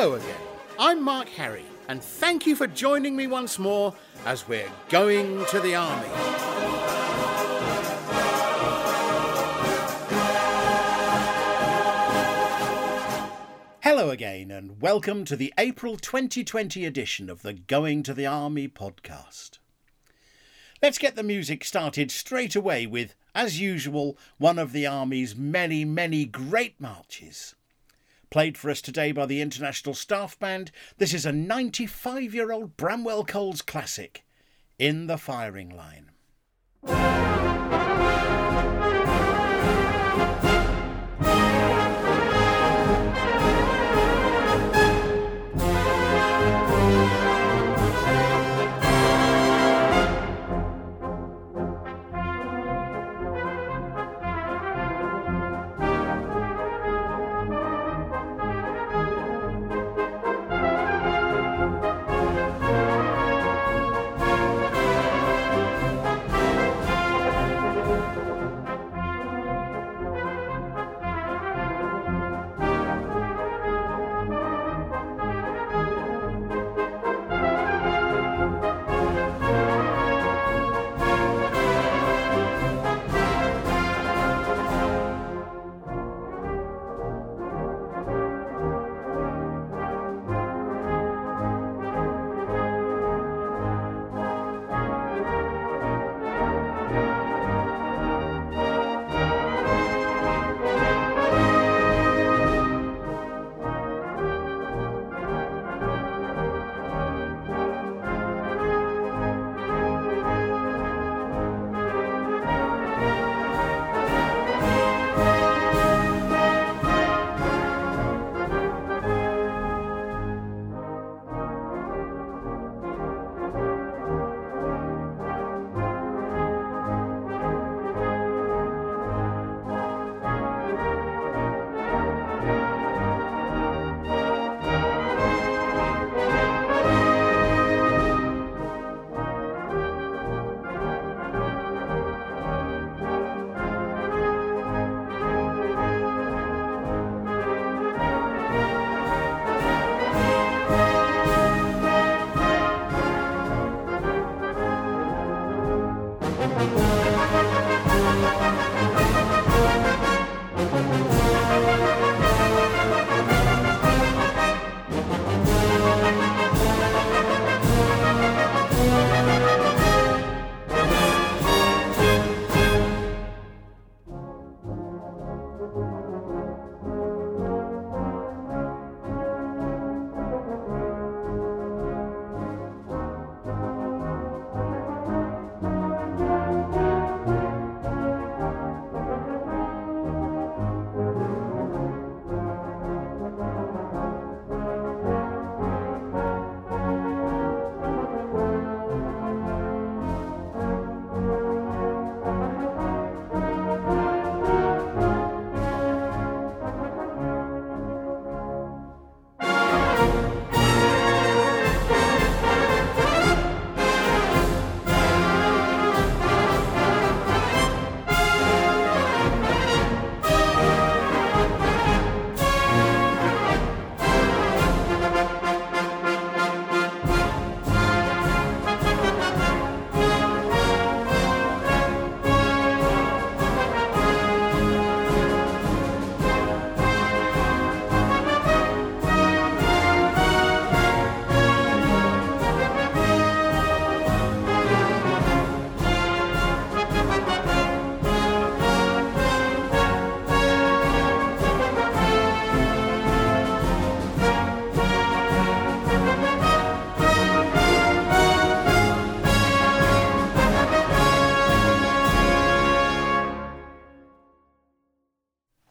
Hello again. I'm Marc Harry, and thank you for joining me once more as we're going to the army. Hello again, and welcome to the April 2020 edition of the Going to the Army podcast. Let's get the music started straight away with, as usual, one of the Army's many, many great marches. Played for us today by the International Staff Band, this is a 95 year old Bramwell Coles classic, In the Firing Line.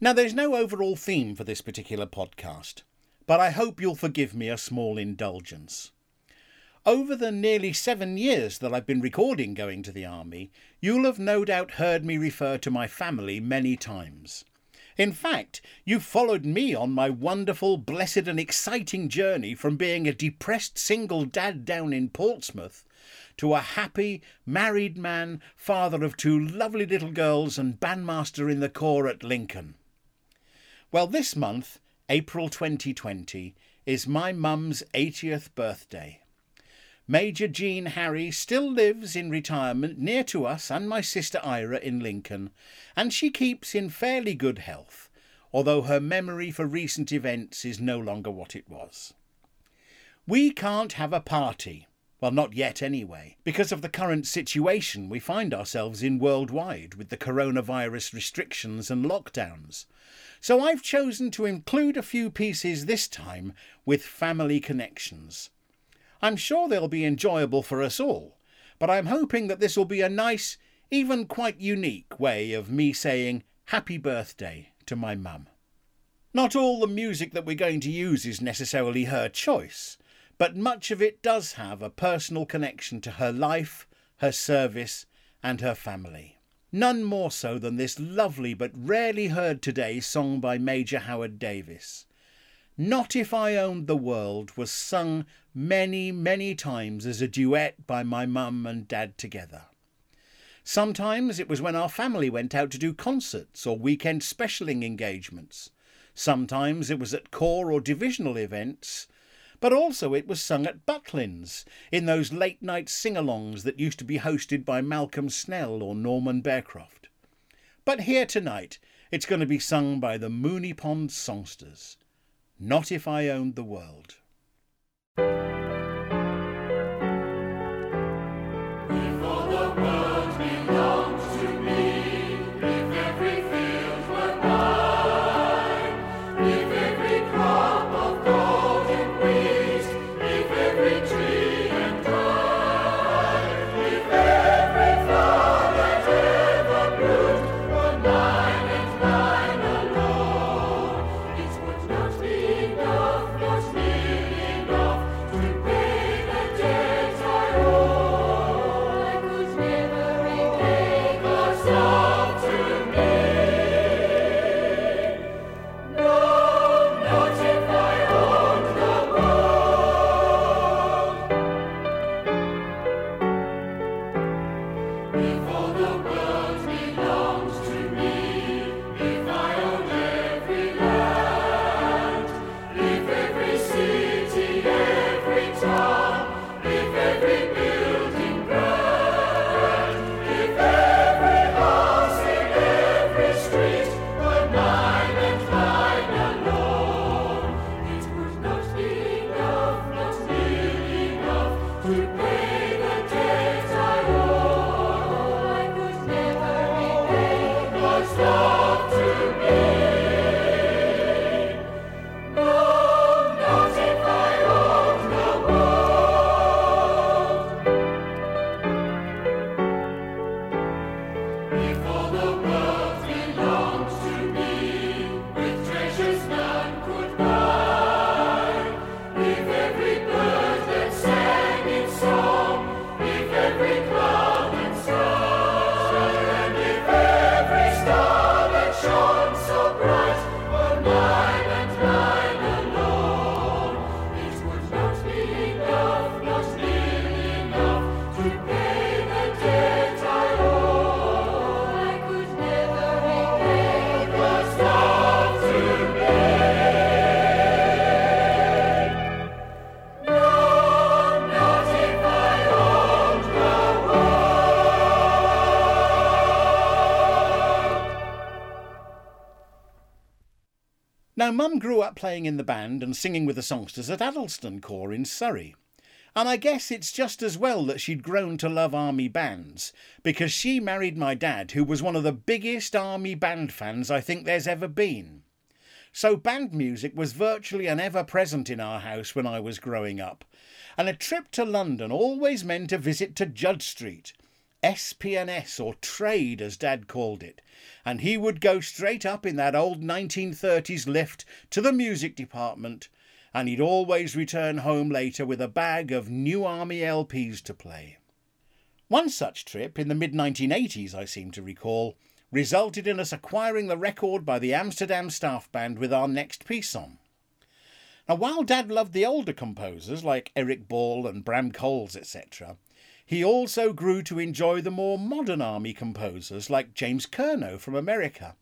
Now, there's no overall theme for this particular podcast, but I hope you'll forgive me a small indulgence. Over the nearly seven years that I've been recording Going to the Army, you'll have no doubt heard me refer to my family many times. In fact, you've followed me on my wonderful, blessed, and exciting journey from being a depressed single dad down in Portsmouth to a happy, married man, father of two lovely little girls, and bandmaster in the Corps at Lincoln. Well, this month, April 2020, is my mum's 80th birthday. Major Jean Harry still lives in retirement near to us and my sister Ira in Lincoln, and she keeps in fairly good health, although her memory for recent events is no longer what it was. We can't have a party, well, not yet anyway, because of the current situation we find ourselves in worldwide with the coronavirus restrictions and lockdowns. So I've chosen to include a few pieces this time with family connections. I'm sure they'll be enjoyable for us all, but I'm hoping that this will be a nice, even quite unique way of me saying happy birthday to my mum. Not all the music that we're going to use is necessarily her choice, but much of it does have a personal connection to her life, her service, and her family. None more so than this lovely but rarely heard today song by Major Howard Davies. Not If I Owned the World was sung many, many times as a duet by my mum and dad together. Sometimes it was when our family went out to do concerts or weekend specialing engagements. Sometimes it was at corps or divisional events, but also it was sung at Butlins in those late night sing alongs that used to be hosted by Malcolm Snell or Norman Bearcroft. But here tonight it's going to be sung by the Moonee Ponds Songsters. Not if I owned the world. Now, Mum grew up playing in the band and singing with the songsters at Addlestone Corps in Surrey. And I guess it's just as well that she'd grown to love army bands, because she married my dad, who was one of the biggest army band fans I think there's ever been. So band music was virtually an ever present in our house when I was growing up, and a trip to London always meant a visit to Judd Street, SP&S or trade as Dad called it, and he would go straight up in that old 1930s lift to the music department, and he'd always return home later with a bag of new army LPs to play. One such trip in the mid 1980s, I seem to recall, resulted in us acquiring the record by the Amsterdam Staff Band with our next piece on. Now, while Dad loved the older composers like Eric Ball and Bram Coles, etc., he also grew to enjoy the more modern army composers like James Curnow from America.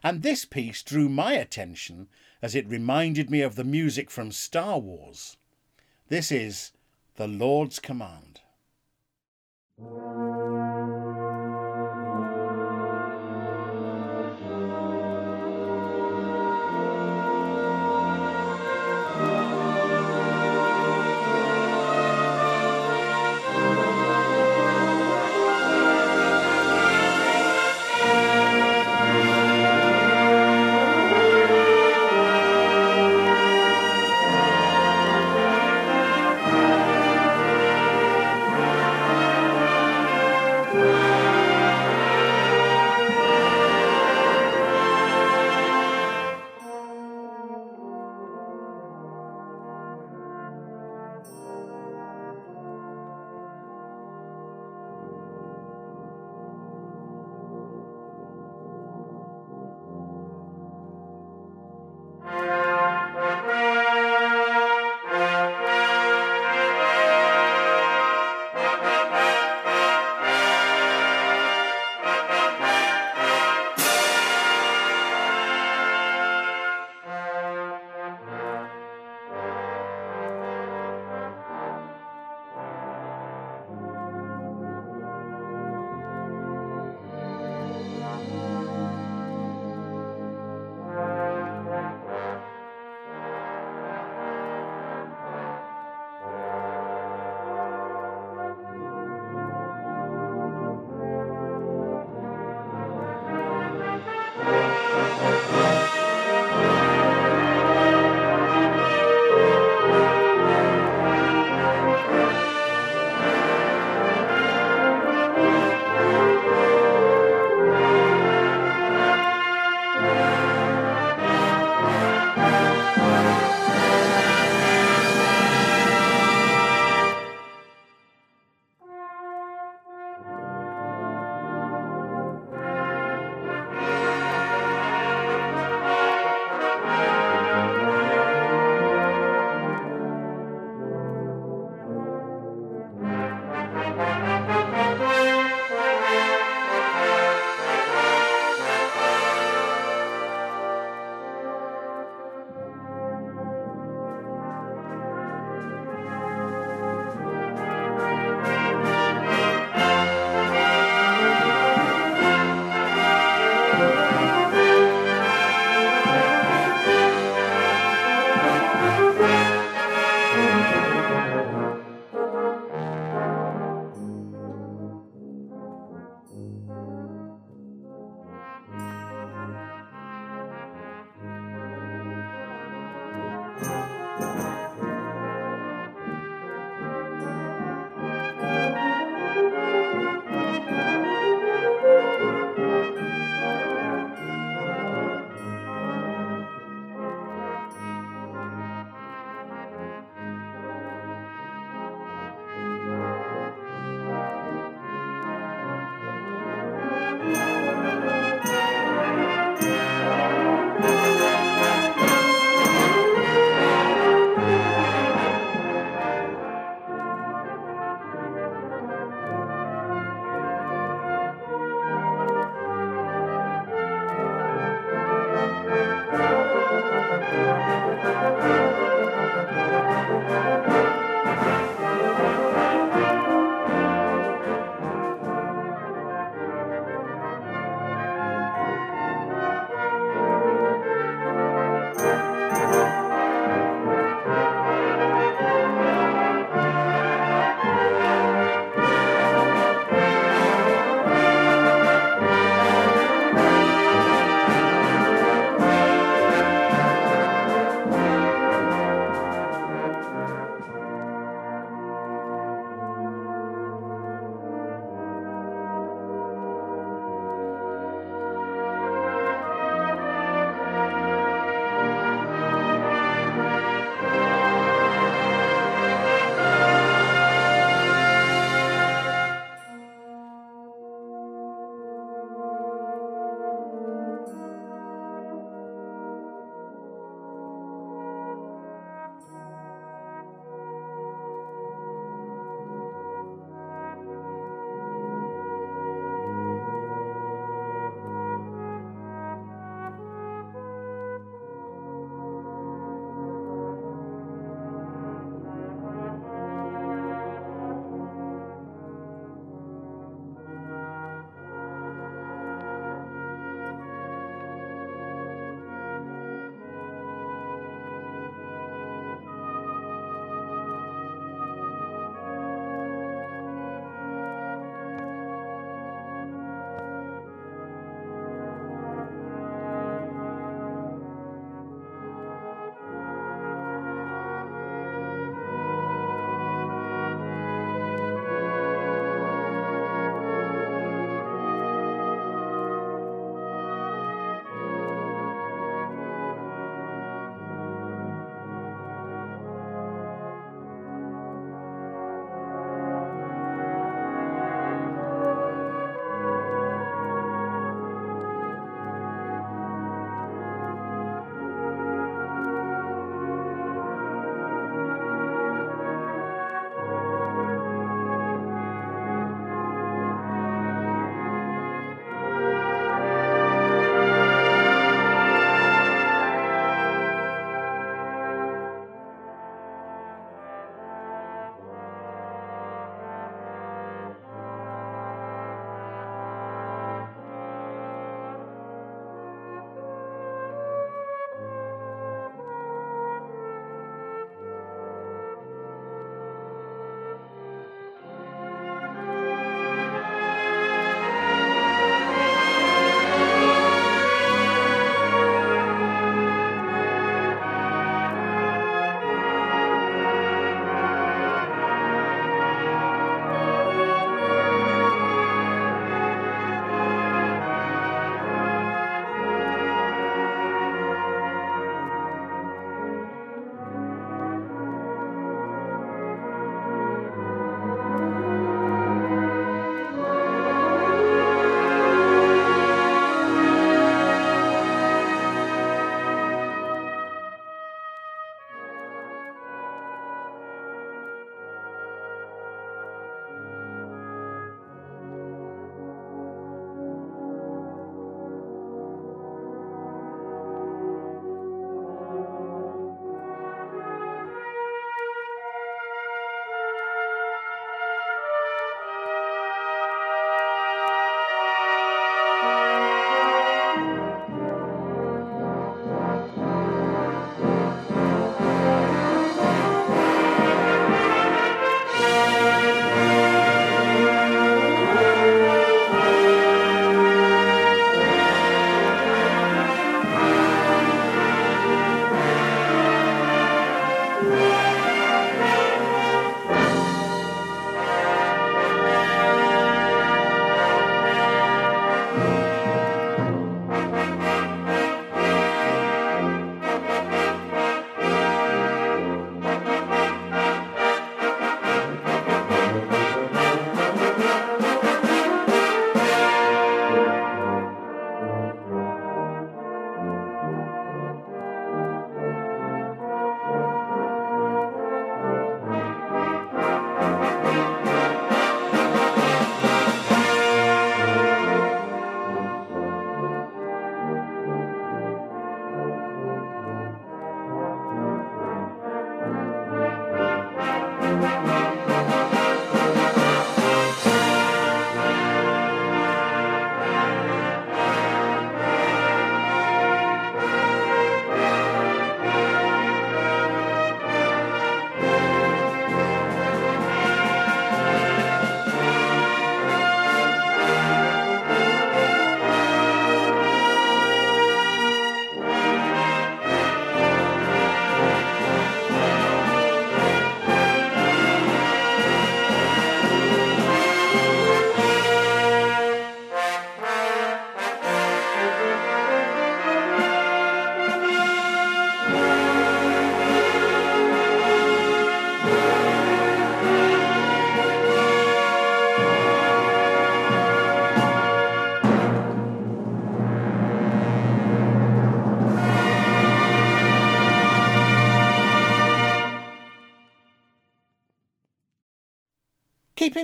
And this piece drew my attention as it reminded me of the music from Star Wars. This is The Lord's Command.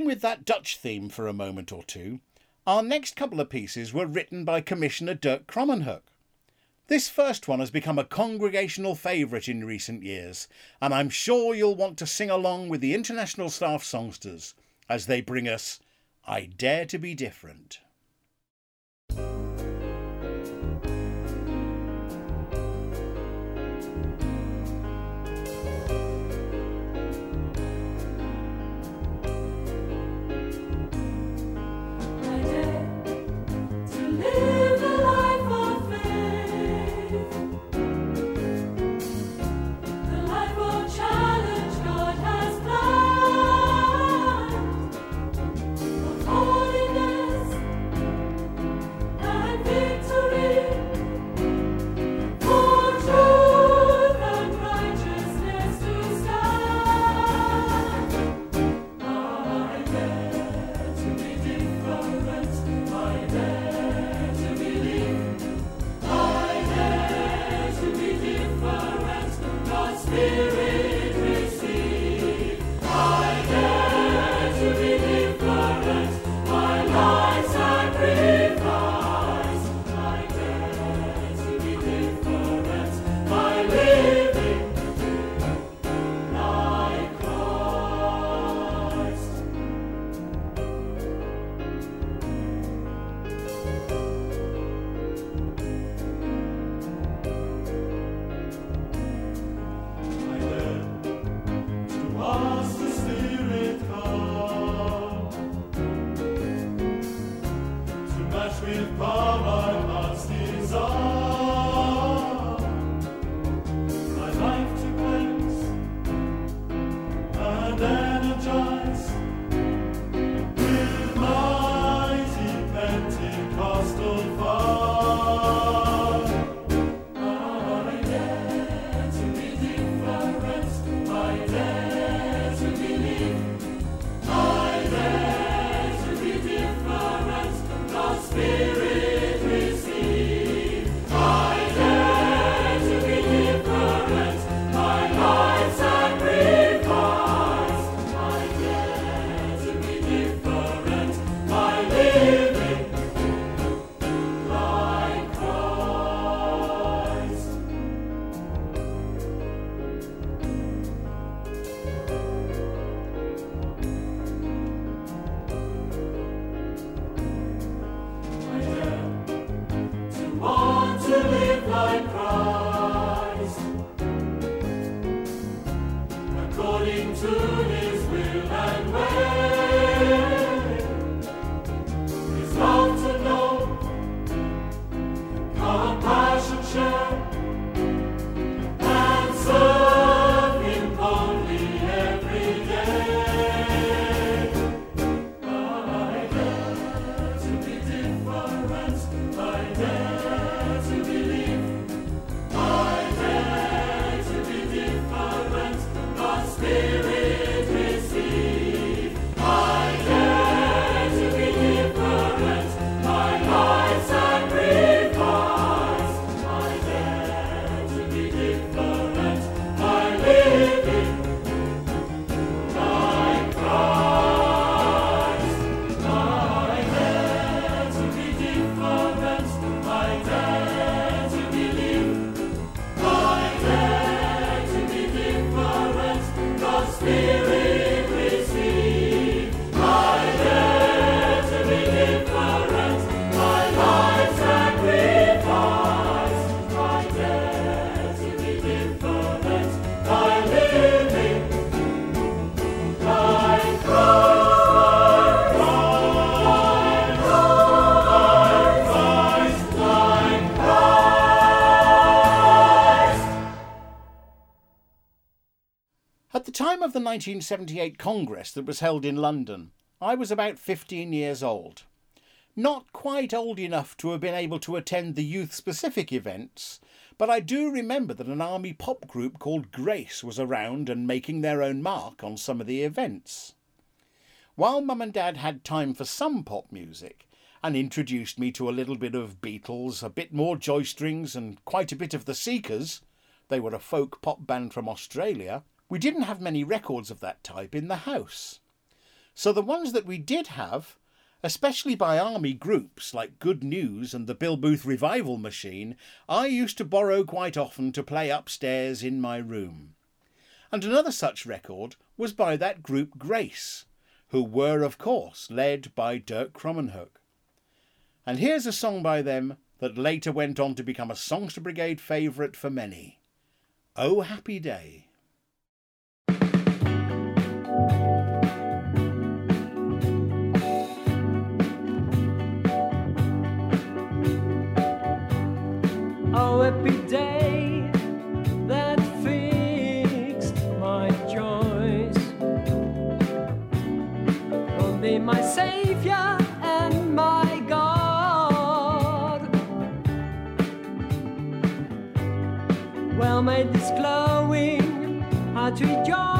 With that Dutch theme for a moment or two, our next couple of pieces were written by Commissioner Dirk Krommenhoek. This first one has become a congregational favourite in recent years, and I'm sure you'll want to sing along with the International Staff Songsters as they bring us I Dare to Be Different. 1978 Congress that was held in London, I was about 15 years old. Not quite old enough to have been able to attend the youth specific events, but I do remember that an army pop group called Grace was around and making their own mark on some of the events. While Mum and Dad had time for some pop music and introduced me to a little bit of Beatles, a bit more Joy Strings, and quite a bit of the Seekers, they were a folk pop band from Australia, we didn't have many records of that type in the house. So the ones that we did have, especially by army groups like Good News and the Bill Booth Revival Machine, I used to borrow quite often to play upstairs in my room. And another such record was by that group Grace, who were, of course, led by Dirk Krommenhoek. And here's a song by them that later went on to become a Songster Brigade favourite for many. Oh Happy Day. Happy day that fixed my joys. Only my Savior and my God. Well, made this glowing heart rejoice.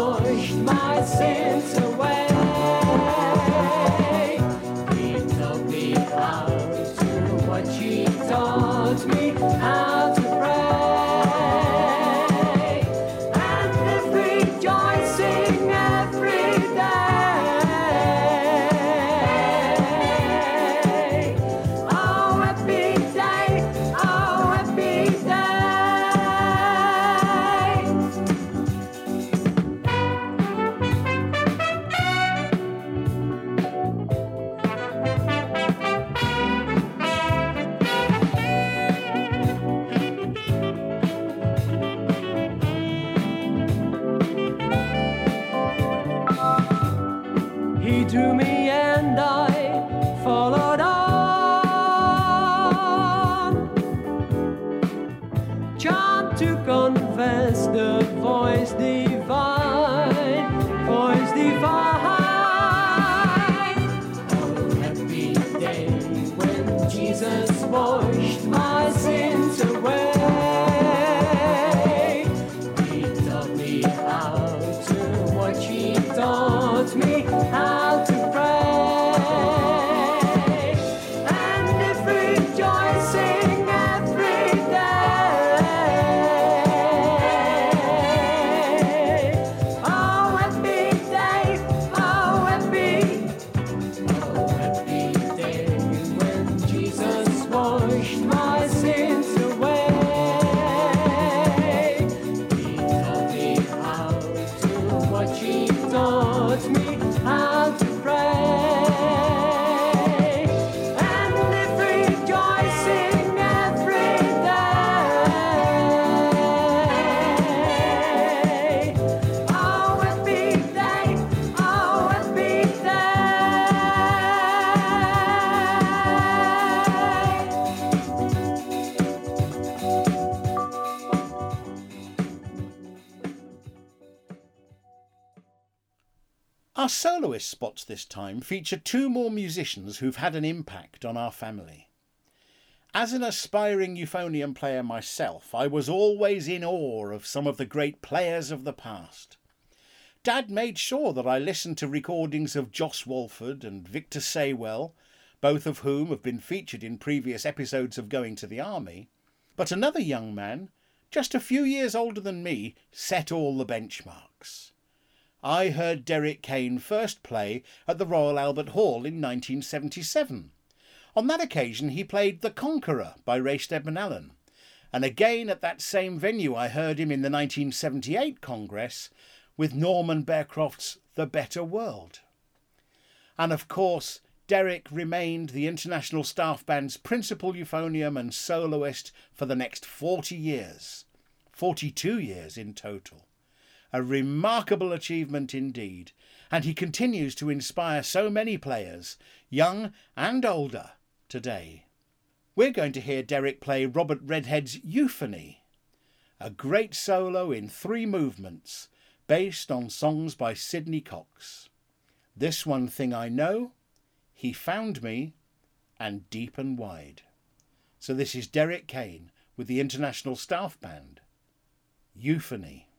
Jesus washed my sins spots this time feature two more musicians who've had an impact on our family. As an aspiring euphonium player myself, I was always in awe of some of the great players of the past. Dad made sure that I listened to recordings of Joss Walford and Victor Saywell, both of whom have been featured in previous episodes of Going to the Army. But another young man, just a few years older than me, set all the benchmarks. I heard Derick Kane first play at the Royal Albert Hall in 1977. On that occasion, he played The Conqueror by Ray Steadman-Allen. And again at that same venue, I heard him in the 1978 Congress with Norman Bearcroft's The Better World. And of course, Derick remained the International Staff Band's principal euphonium and soloist for the next 40 years, 42 years in total. A remarkable achievement indeed, and he continues to inspire so many players, young and older, today. We're going to hear Derick play Robert Redhead's Euphony, a great solo in three movements based on songs by Sidney Cox. This One Thing I Know, He Found Me, and Deep and Wide. So this is Derick Kane with the International Staff Band. Euphony.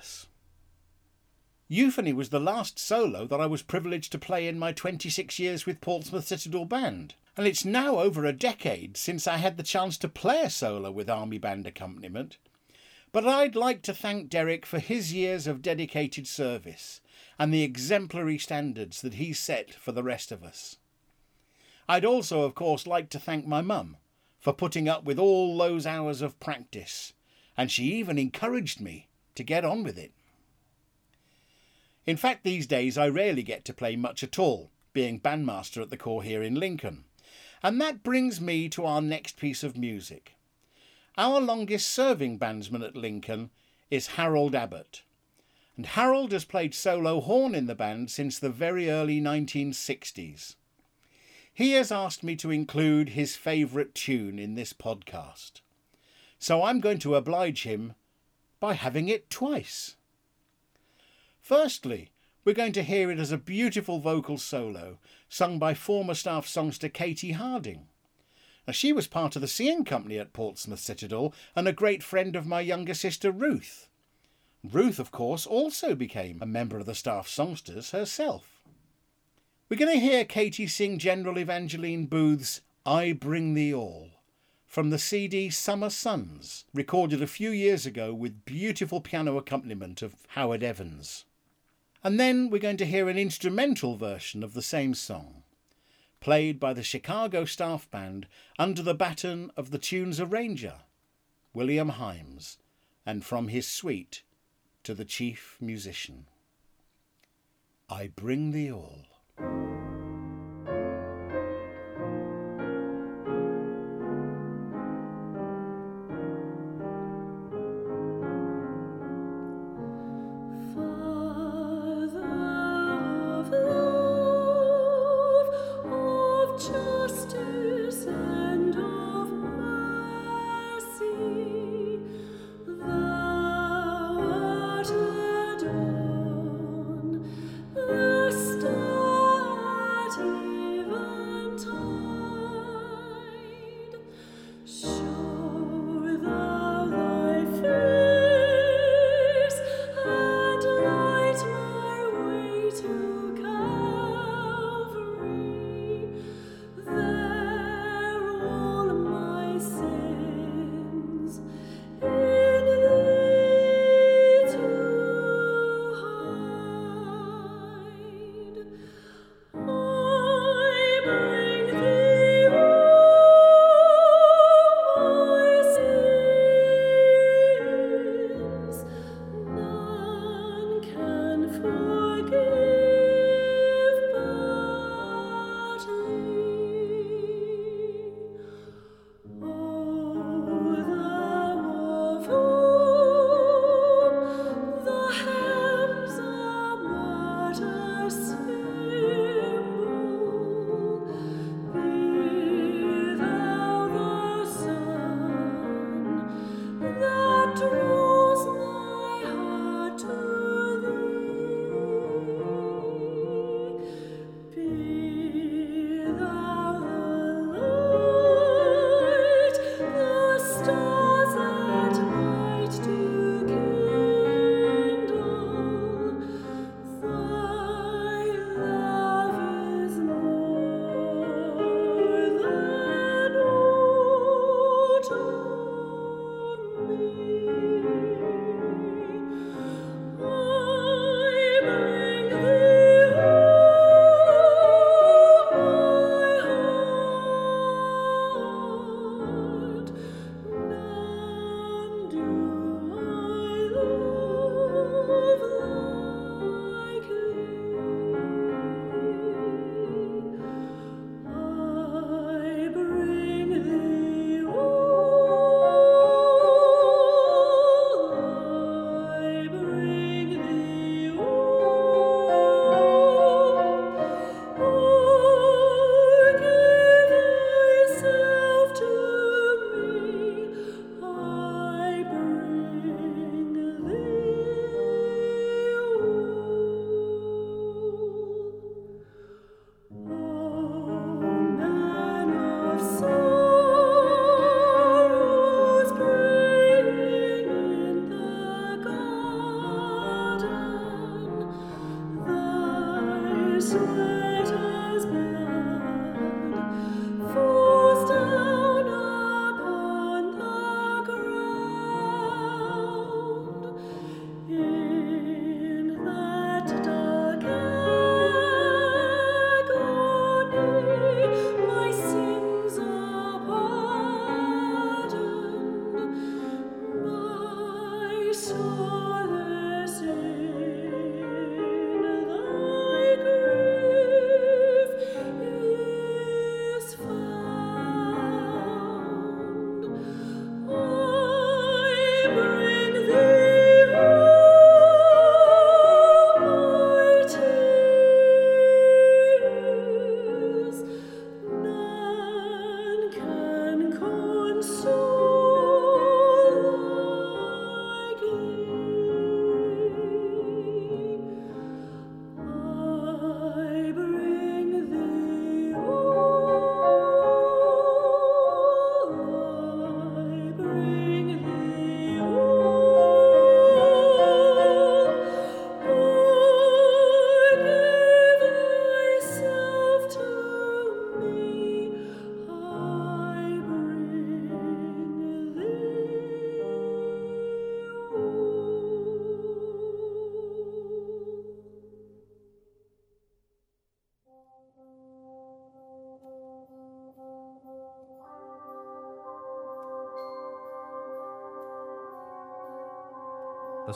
Marvellous. Euphony was the last solo that I was privileged to play in my 26 years with Portsmouth Citadel Band, and it's now over a decade since I had the chance to play a solo with Army Band accompaniment. But I'd like to thank Derick for his years of dedicated service and the exemplary standards that he set for the rest of us. I'd also, of course, like to thank my mum for putting up with all those hours of practice, and she even encouraged me to get on with it. In fact, these days I rarely get to play much at all, being bandmaster at the corps here in Lincoln. And that brings me to our next piece of music. Our longest serving bandsman at Lincoln is Harold Abbott. And Harold has played solo horn in the band since the very early 1960s. He has asked me to include his favourite tune in this podcast. So I'm going to oblige him by having it twice. Firstly, we're going to hear it as a beautiful vocal solo sung by former staff songster Katie Harding. Now, she was part of the singing company at Portsmouth Citadel and a great friend of my younger sister Ruth. Ruth, of course, also became a member of the staff songsters herself. We're going to hear Katie sing General Evangeline Booth's I Bring Thee All from the CD Summer Suns, recorded a few years ago with beautiful piano accompaniment of Howard Evans. And then we're going to hear an instrumental version of the same song, played by the Chicago Staff Band under the baton of the tune's arranger, William Himes, and from his suite to the chief musician. I bring thee all.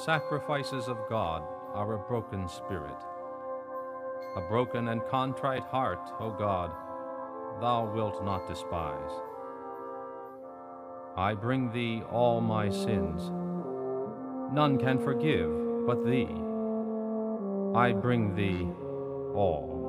Sacrifices of God are a broken spirit. A broken and contrite heart, O God, thou wilt not despise. I bring thee all my sins. None can forgive but thee. I bring thee all.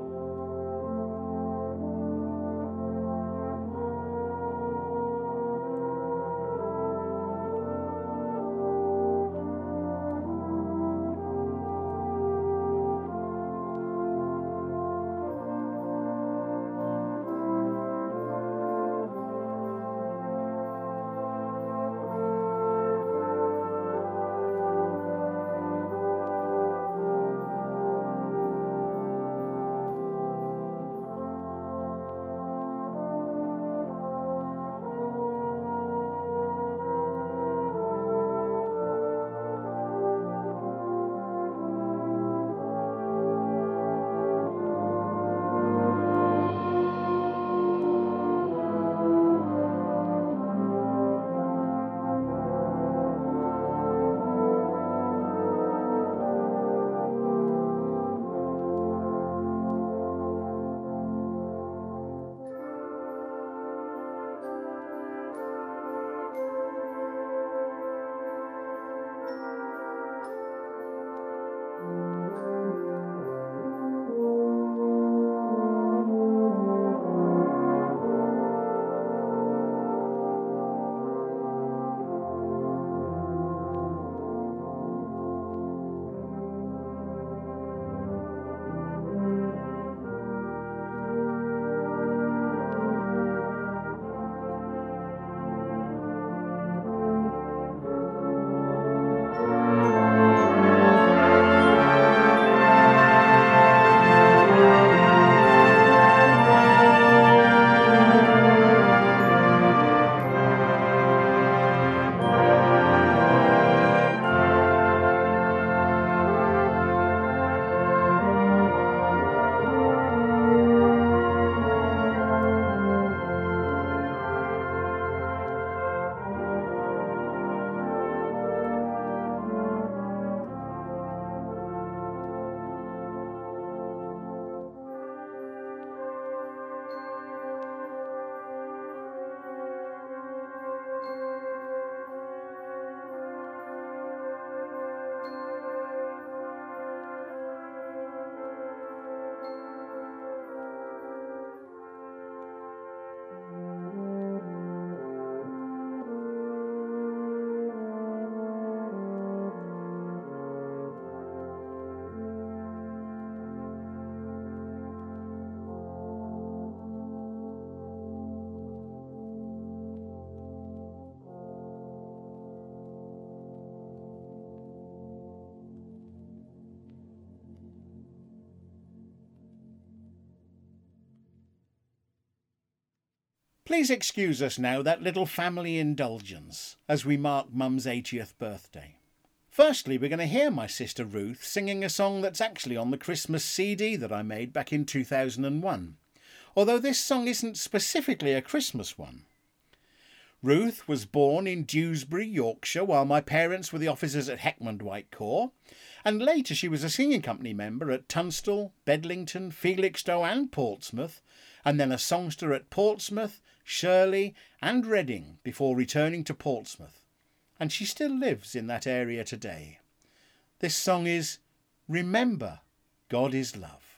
Please excuse us now that little family indulgence as we mark Mum's 80th birthday. Firstly, we're going to hear my sister Ruth singing a song that's actually on the Christmas CD that I made back in 2001, although this song isn't specifically a Christmas one. Ruth was born in Dewsbury, Yorkshire, while my parents were the officers at Heckmondwike Corps, and later she was a singing company member at Tunstall, Bedlington, Felixstowe, and Portsmouth, and then a songster at Portsmouth, Shirley, and Reading before returning to Portsmouth, and she still lives in that area today. This song is Remember God is Love.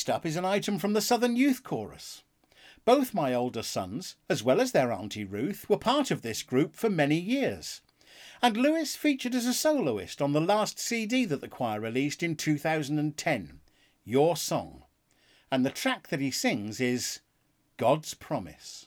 Next up is an item from the Southern Youth Chorus. Both my older sons, as well as their Auntie Ruth, were part of this group for many years. And Lewis featured as a soloist on the last CD that the choir released in 2010, Your Song. And the track that he sings is God's Promise.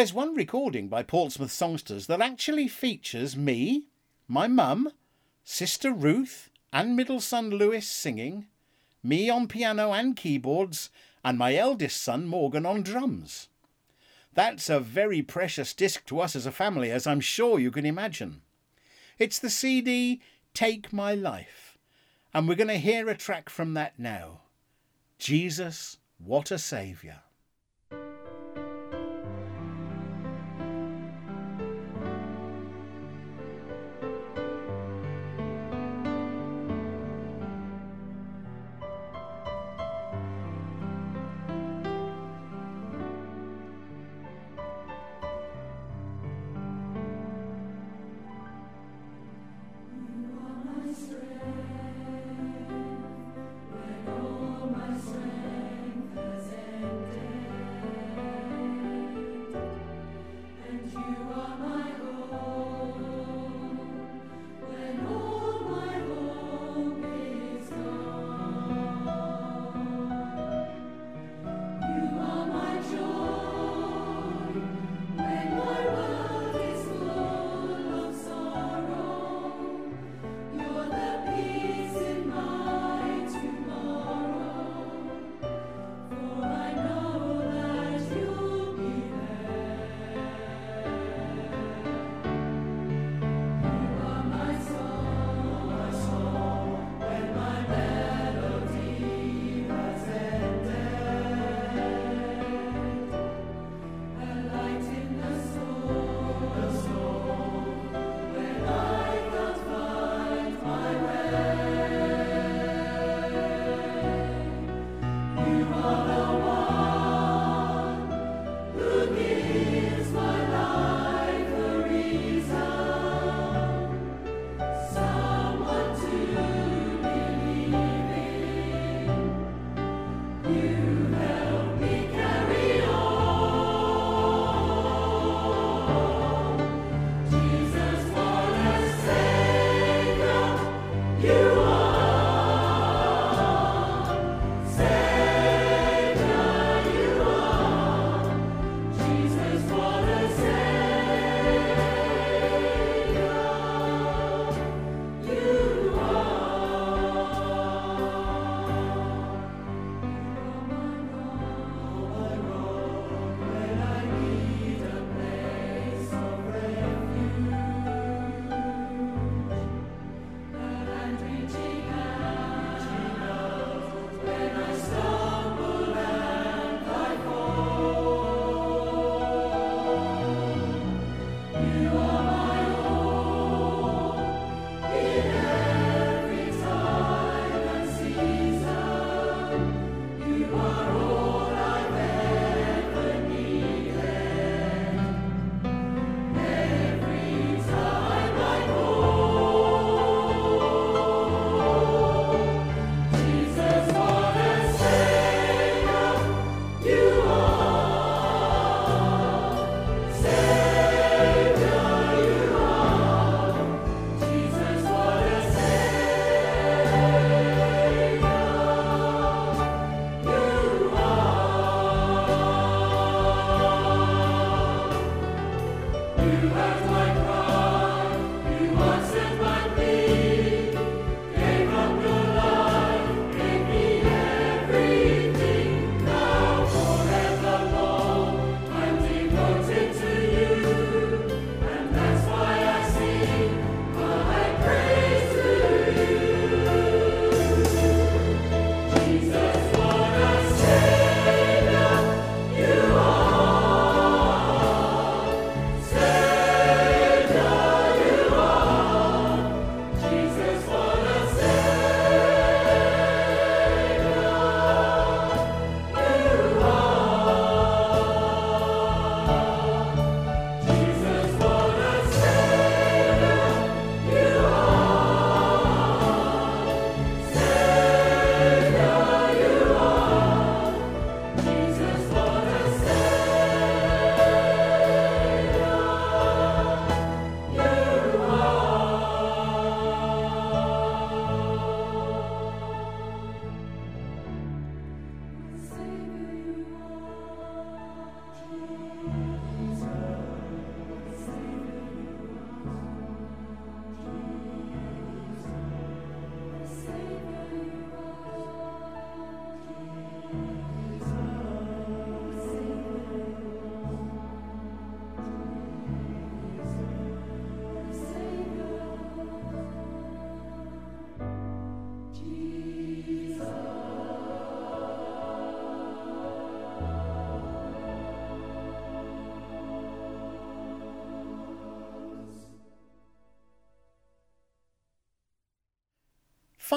There's one recording by Portsmouth Songsters that actually features me, my mum, sister Ruth, and middle son Lewis singing, me on piano and keyboards, and my eldest son Morgan on drums. That's a very precious disc to us as a family, as I'm sure you can imagine. It's the CD Take My Life, and we're going to hear a track from that now. Jesus, what a saviour.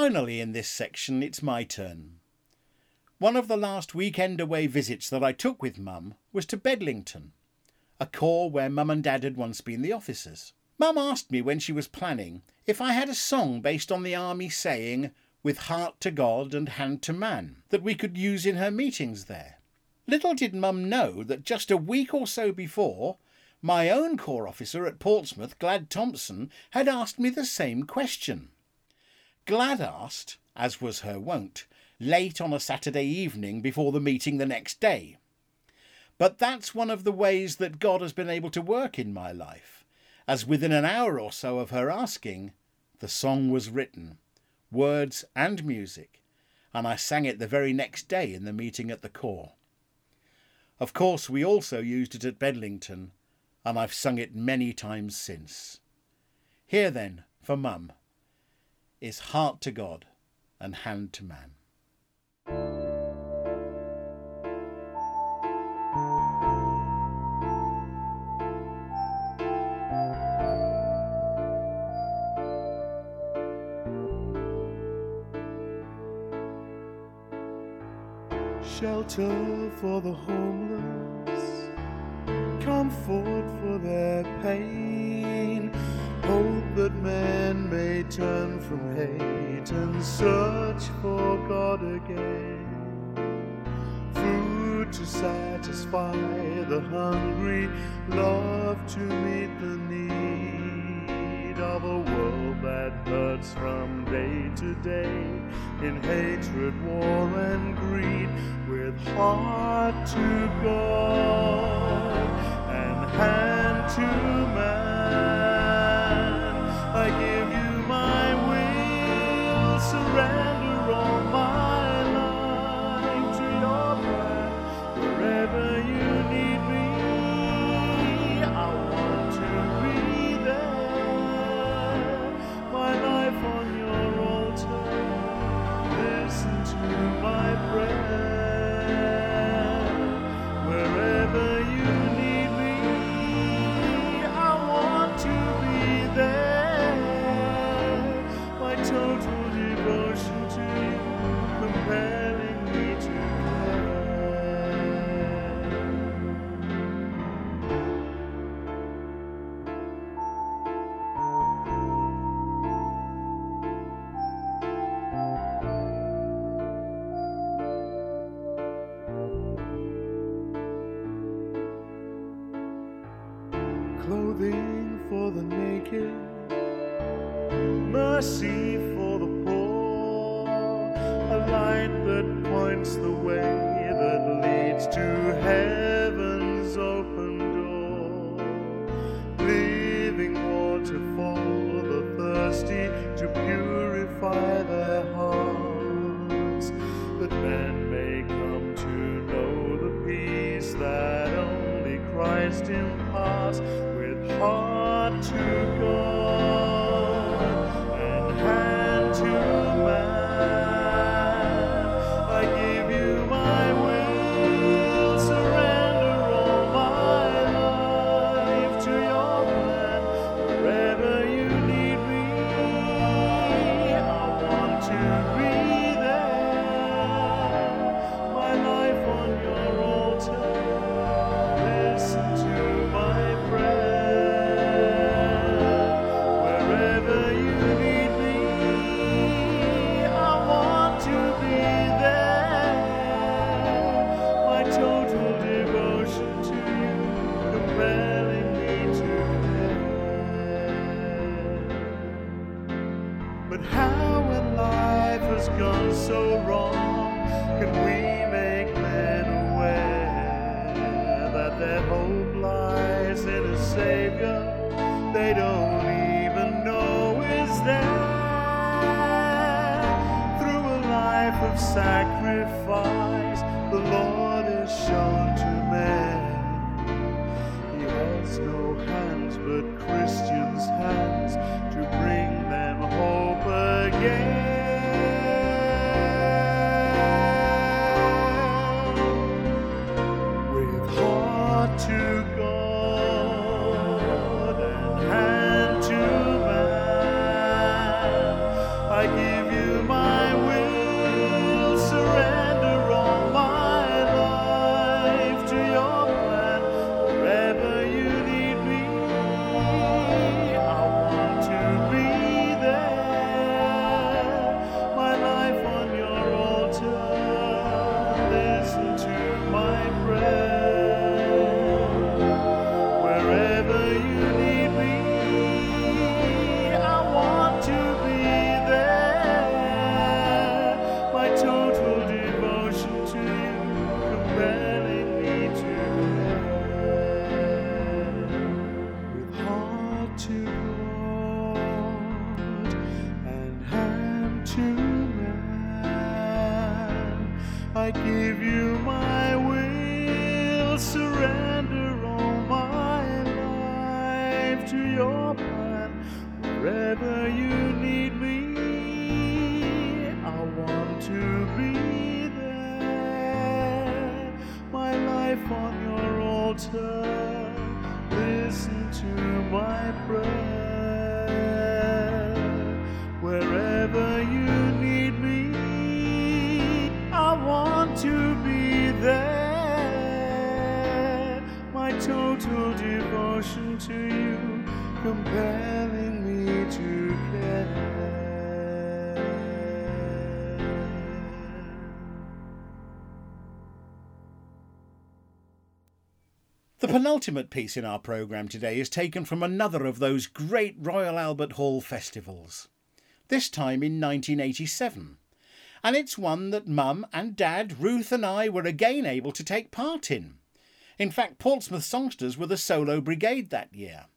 Finally, in this section, it's my turn. One of the last weekend away visits that I took with Mum was to Bedlington, a corps where Mum and Dad had once been the officers. Mum asked me when she was planning if I had a song based on the army saying, with heart to God and hand to man, that we could use in her meetings there. Little did Mum know that just a week or so before, my own corps officer at Portsmouth, Glad Thompson, had asked me the same question. Glad asked, as was her wont, late on a Saturday evening before the meeting the next day. But that's one of the ways that God has been able to work in my life, as within an hour or so of her asking, the song was written, words and music, and I sang it the very next day in the meeting at the corps. Of course, we also used it at Bedlington, and I've sung it many times since. Here then, for Mum, is heart to God and hand to man. shelter for the homeless, comfort for their pain, hope that men may turn from hate and search for God again. Food to satisfy the hungry, love to meet the need of a world that hurts from day to day in hatred, war, and greed with heart to God and hand to man. I give you my will, surrender The penultimate piece in our programme today is taken from another of those great Royal Albert Hall festivals, this time in 1987. And it's one that Mum and Dad, Ruth and I were again able to take part in. In fact, Portsmouth songsters were the solo brigade that year.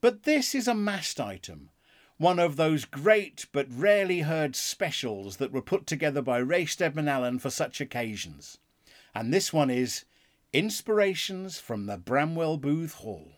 But this is a massed item, one of those great but rarely heard specials that were put together by Ray Steadman-Allen for such occasions. And this one is Inspirations from the Bramwell Booth Hall.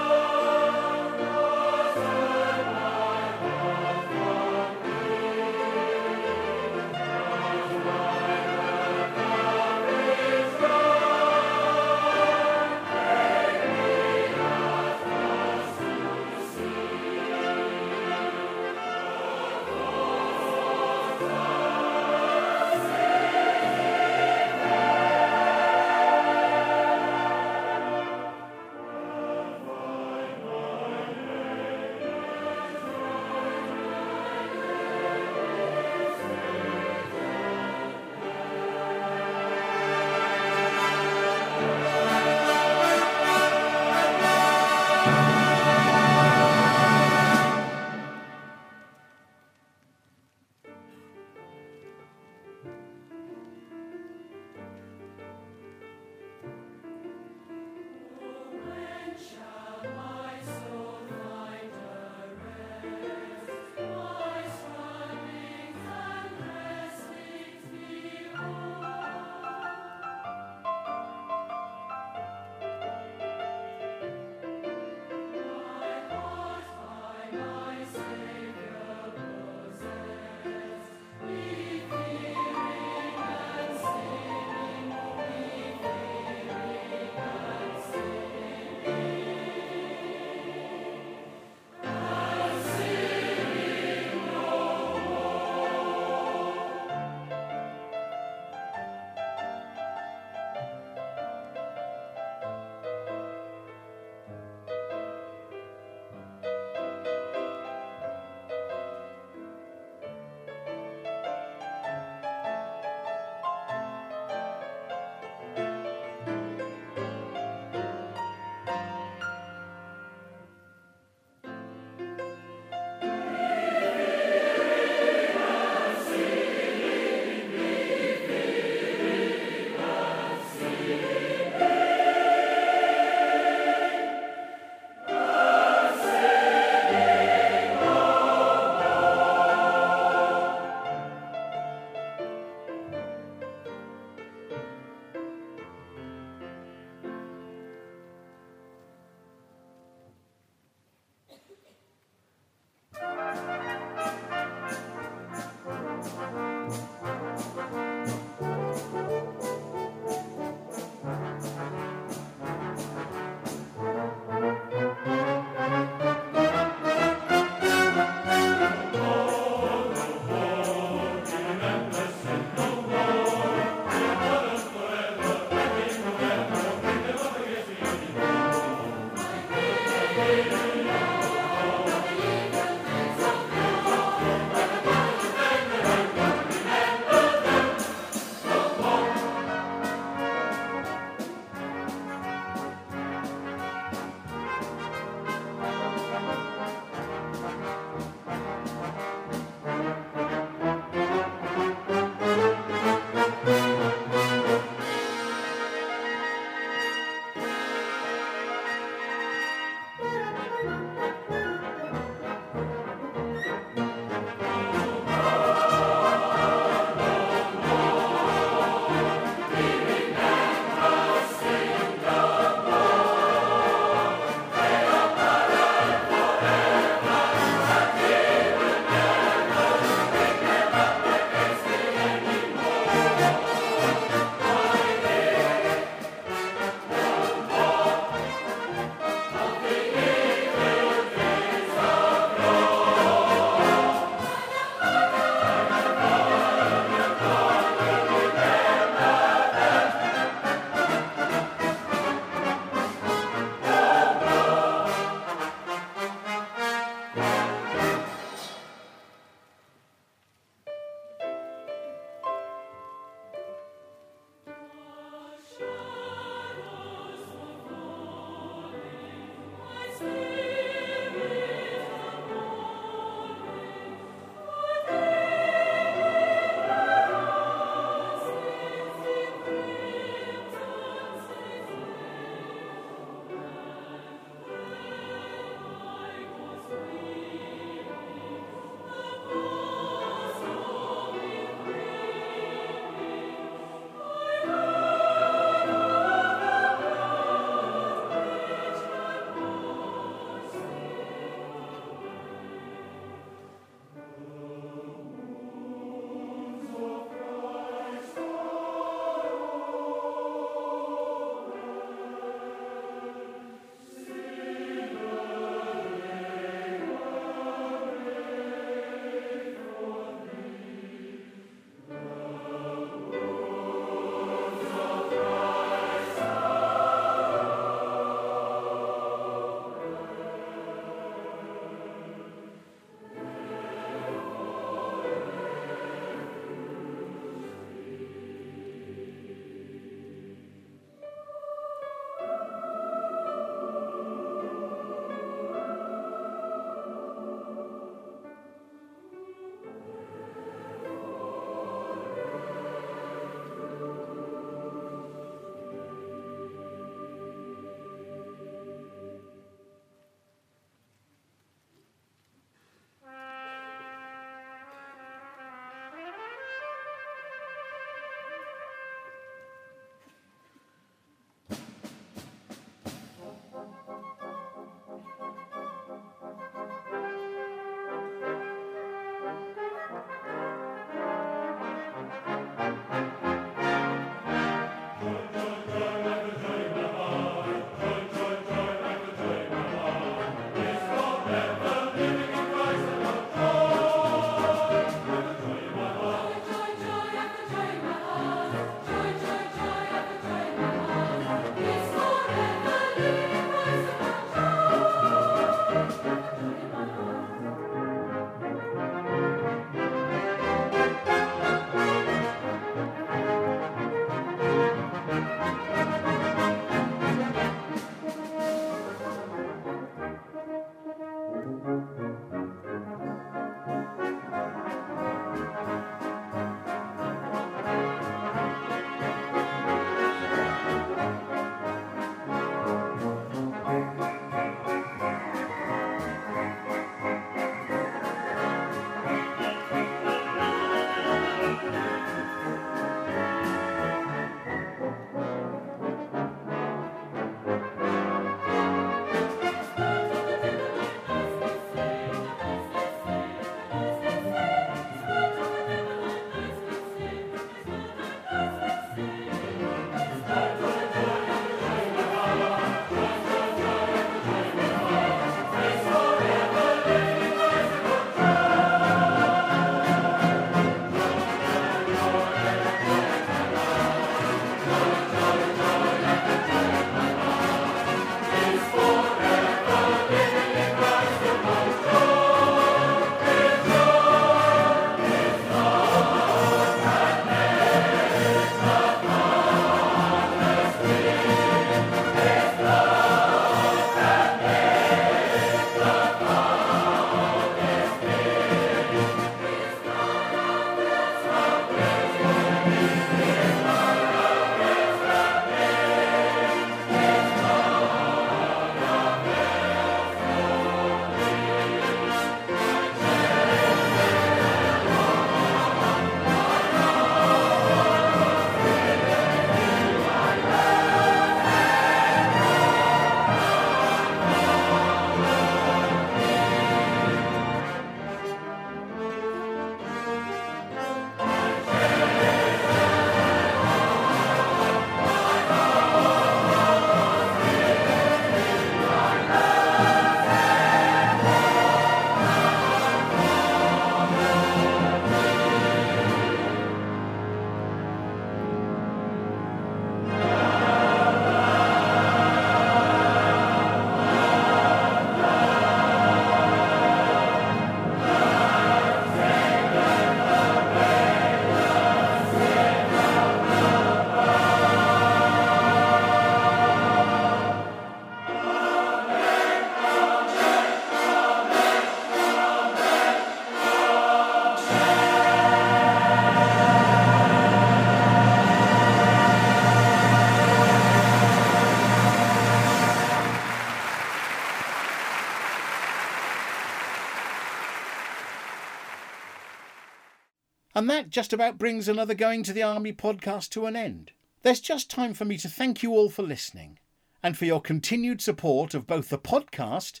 And that just about brings another Going to the Army podcast to an end. There's just time for me to thank you all for listening and for your continued support of both the podcast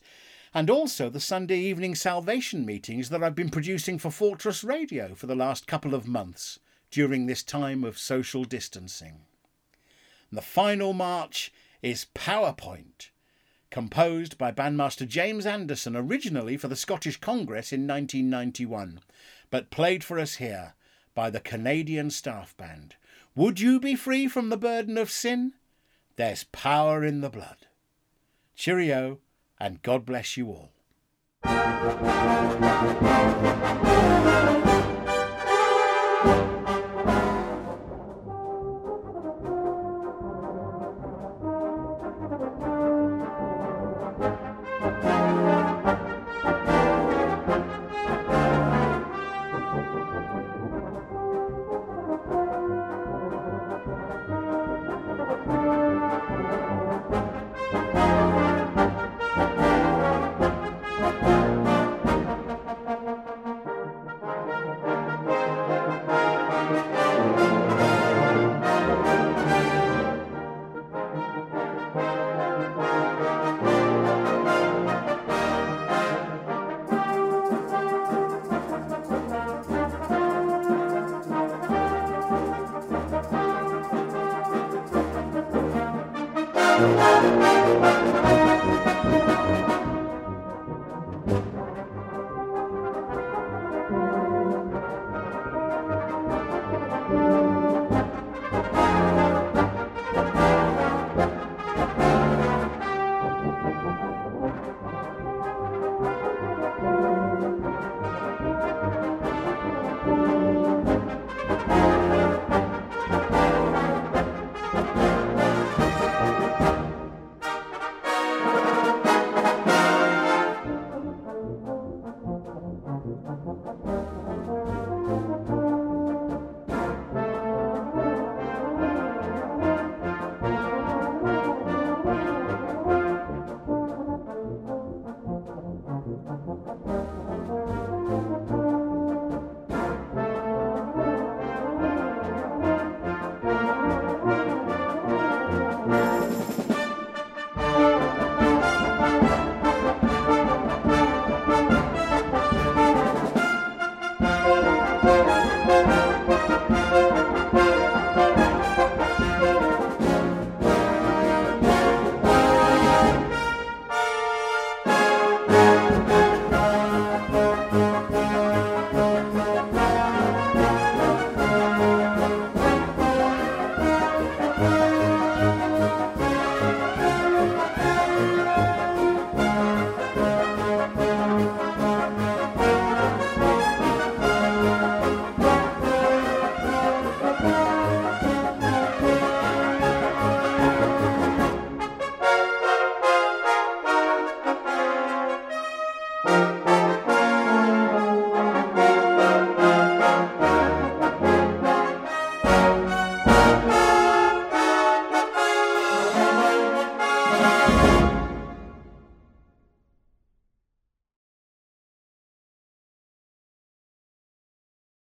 and also the Sunday evening salvation meetings that I've been producing for Fortress Radio for the last couple of months during this time of social distancing. The final march is PowerPoint, composed by bandmaster James Anderson originally for the Scottish Congress in 1991, but played for us here by the Canadian Staff Band. Would you be free from the burden of sin? There's power in the blood. Cheerio, and God bless you all.